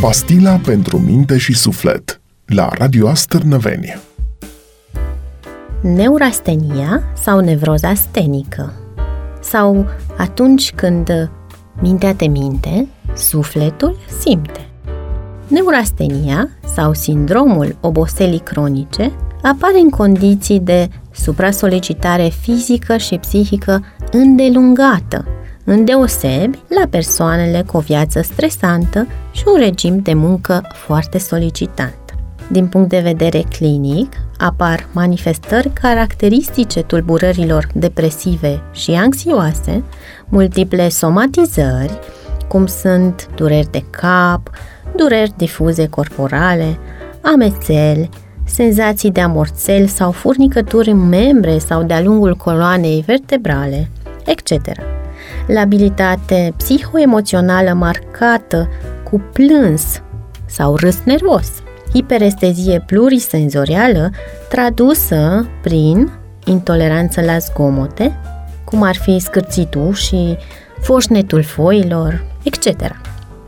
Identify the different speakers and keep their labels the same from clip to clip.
Speaker 1: Pastila pentru minte și suflet la Radio Astărnăveni.
Speaker 2: Neurastenia sau nevroza stenică sau atunci când mintea te minte, sufletul simte. Neurastenia sau sindromul oboselii cronice apare în condiții de suprasolicitare fizică și psihică îndelungată, îndeosebi la persoanele cu o viață stresantă și un regim de muncă foarte solicitant. Din punct de vedere clinic, apar manifestări caracteristice tulburărilor depresive și anxioase, multiple somatizări, cum sunt dureri de cap, dureri difuze corporale, amețeli, senzații de amorțel sau furnicături în membre sau de-a lungul coloanei vertebrale, etc. Labilitate psihoemoțională marcată cu plâns sau râs nervos, hiperestezie plurisenzorială tradusă prin intoleranță la zgomote, cum ar fi scârțitul și foșnetul foilor, etc.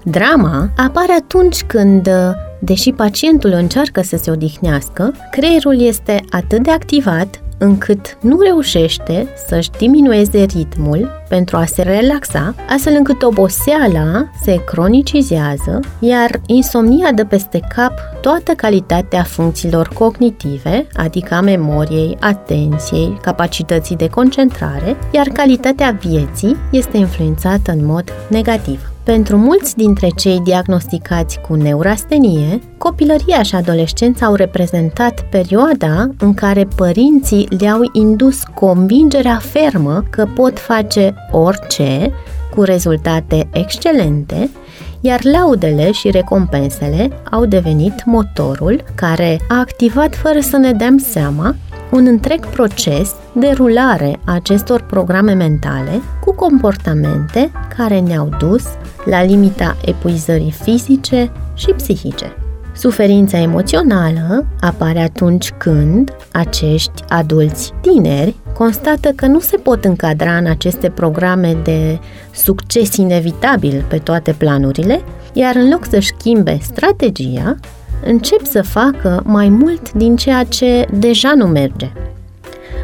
Speaker 2: Drama apare atunci când, deși pacientul încearcă să se odihnească, creierul este atât de activat încât nu reușește să-și diminueze ritmul pentru a se relaxa, astfel încât oboseala se cronicizează, iar insomnia dă peste cap toată calitatea funcțiilor cognitive, adică a memoriei, atenției, capacității de concentrare, iar calitatea vieții este influențată în mod negativ. Pentru mulți dintre cei diagnosticați cu neurastenie, copilăria și adolescența au reprezentat perioada în care părinții le-au indus convingerea fermă că pot face orice cu rezultate excelente, iar laudele și recompensele au devenit motorul care a activat fără să ne dăm seama un întreg proces de rulare a acestor programe mentale cu comportamente care ne-au dus la limita epuizării fizice și psihice. Suferința emoțională apare atunci când acești adulți tineri constată că nu se pot încadra în aceste programe de succes inevitabil pe toate planurile, iar în loc să schimbe strategia, încep să facă mai mult din ceea ce deja nu merge.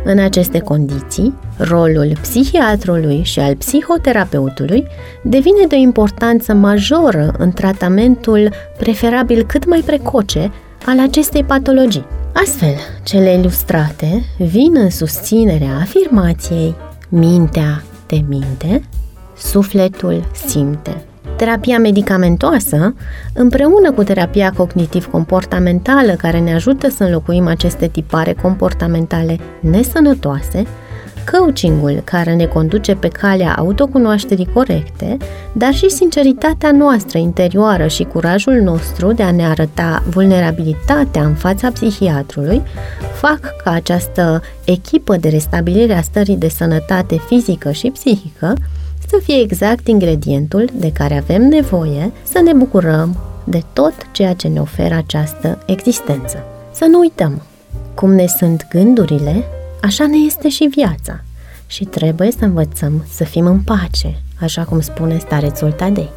Speaker 2: În aceste condiții, rolul psihiatrului și al psihoterapeutului devine de o importanță majoră în tratamentul preferabil cât mai precoce al acestei patologii. Astfel, cele ilustrate vin în susținerea afirmației mintea te minte, sufletul simte. Terapia medicamentoasă, împreună cu terapia cognitiv-comportamentală care ne ajută să înlocuim aceste tipare comportamentale nesănătoase, coachingul care ne conduce pe calea autocunoașterii corecte, dar și sinceritatea noastră interioară și curajul nostru de a ne arăta vulnerabilitatea în fața psihiatrului, fac ca această echipă de restabilire a stării de sănătate fizică și psihică să fie exact ingredientul de care avem nevoie să ne bucurăm de tot ceea ce ne oferă această existență. Să nu uităm, cum ne sunt gândurile, așa ne este și viața și trebuie să învățăm să fim în pace, așa cum spune starețul Tadei.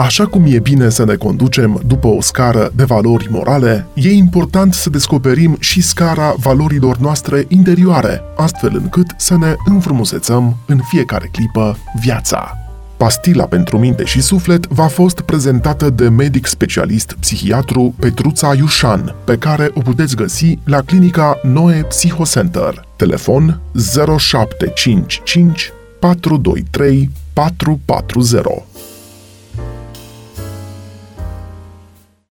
Speaker 1: Așa cum e bine să ne conducem după o scară de valori morale, e important să descoperim și scara valorilor noastre interioare, astfel încât să ne înfrumusețăm în fiecare clipă viața. Pastila pentru minte și suflet va fost prezentată de medic specialist psihiatru Petruța Iușan, pe care o puteți găsi la clinica Noe Psychocenter. Telefon 0755 423 440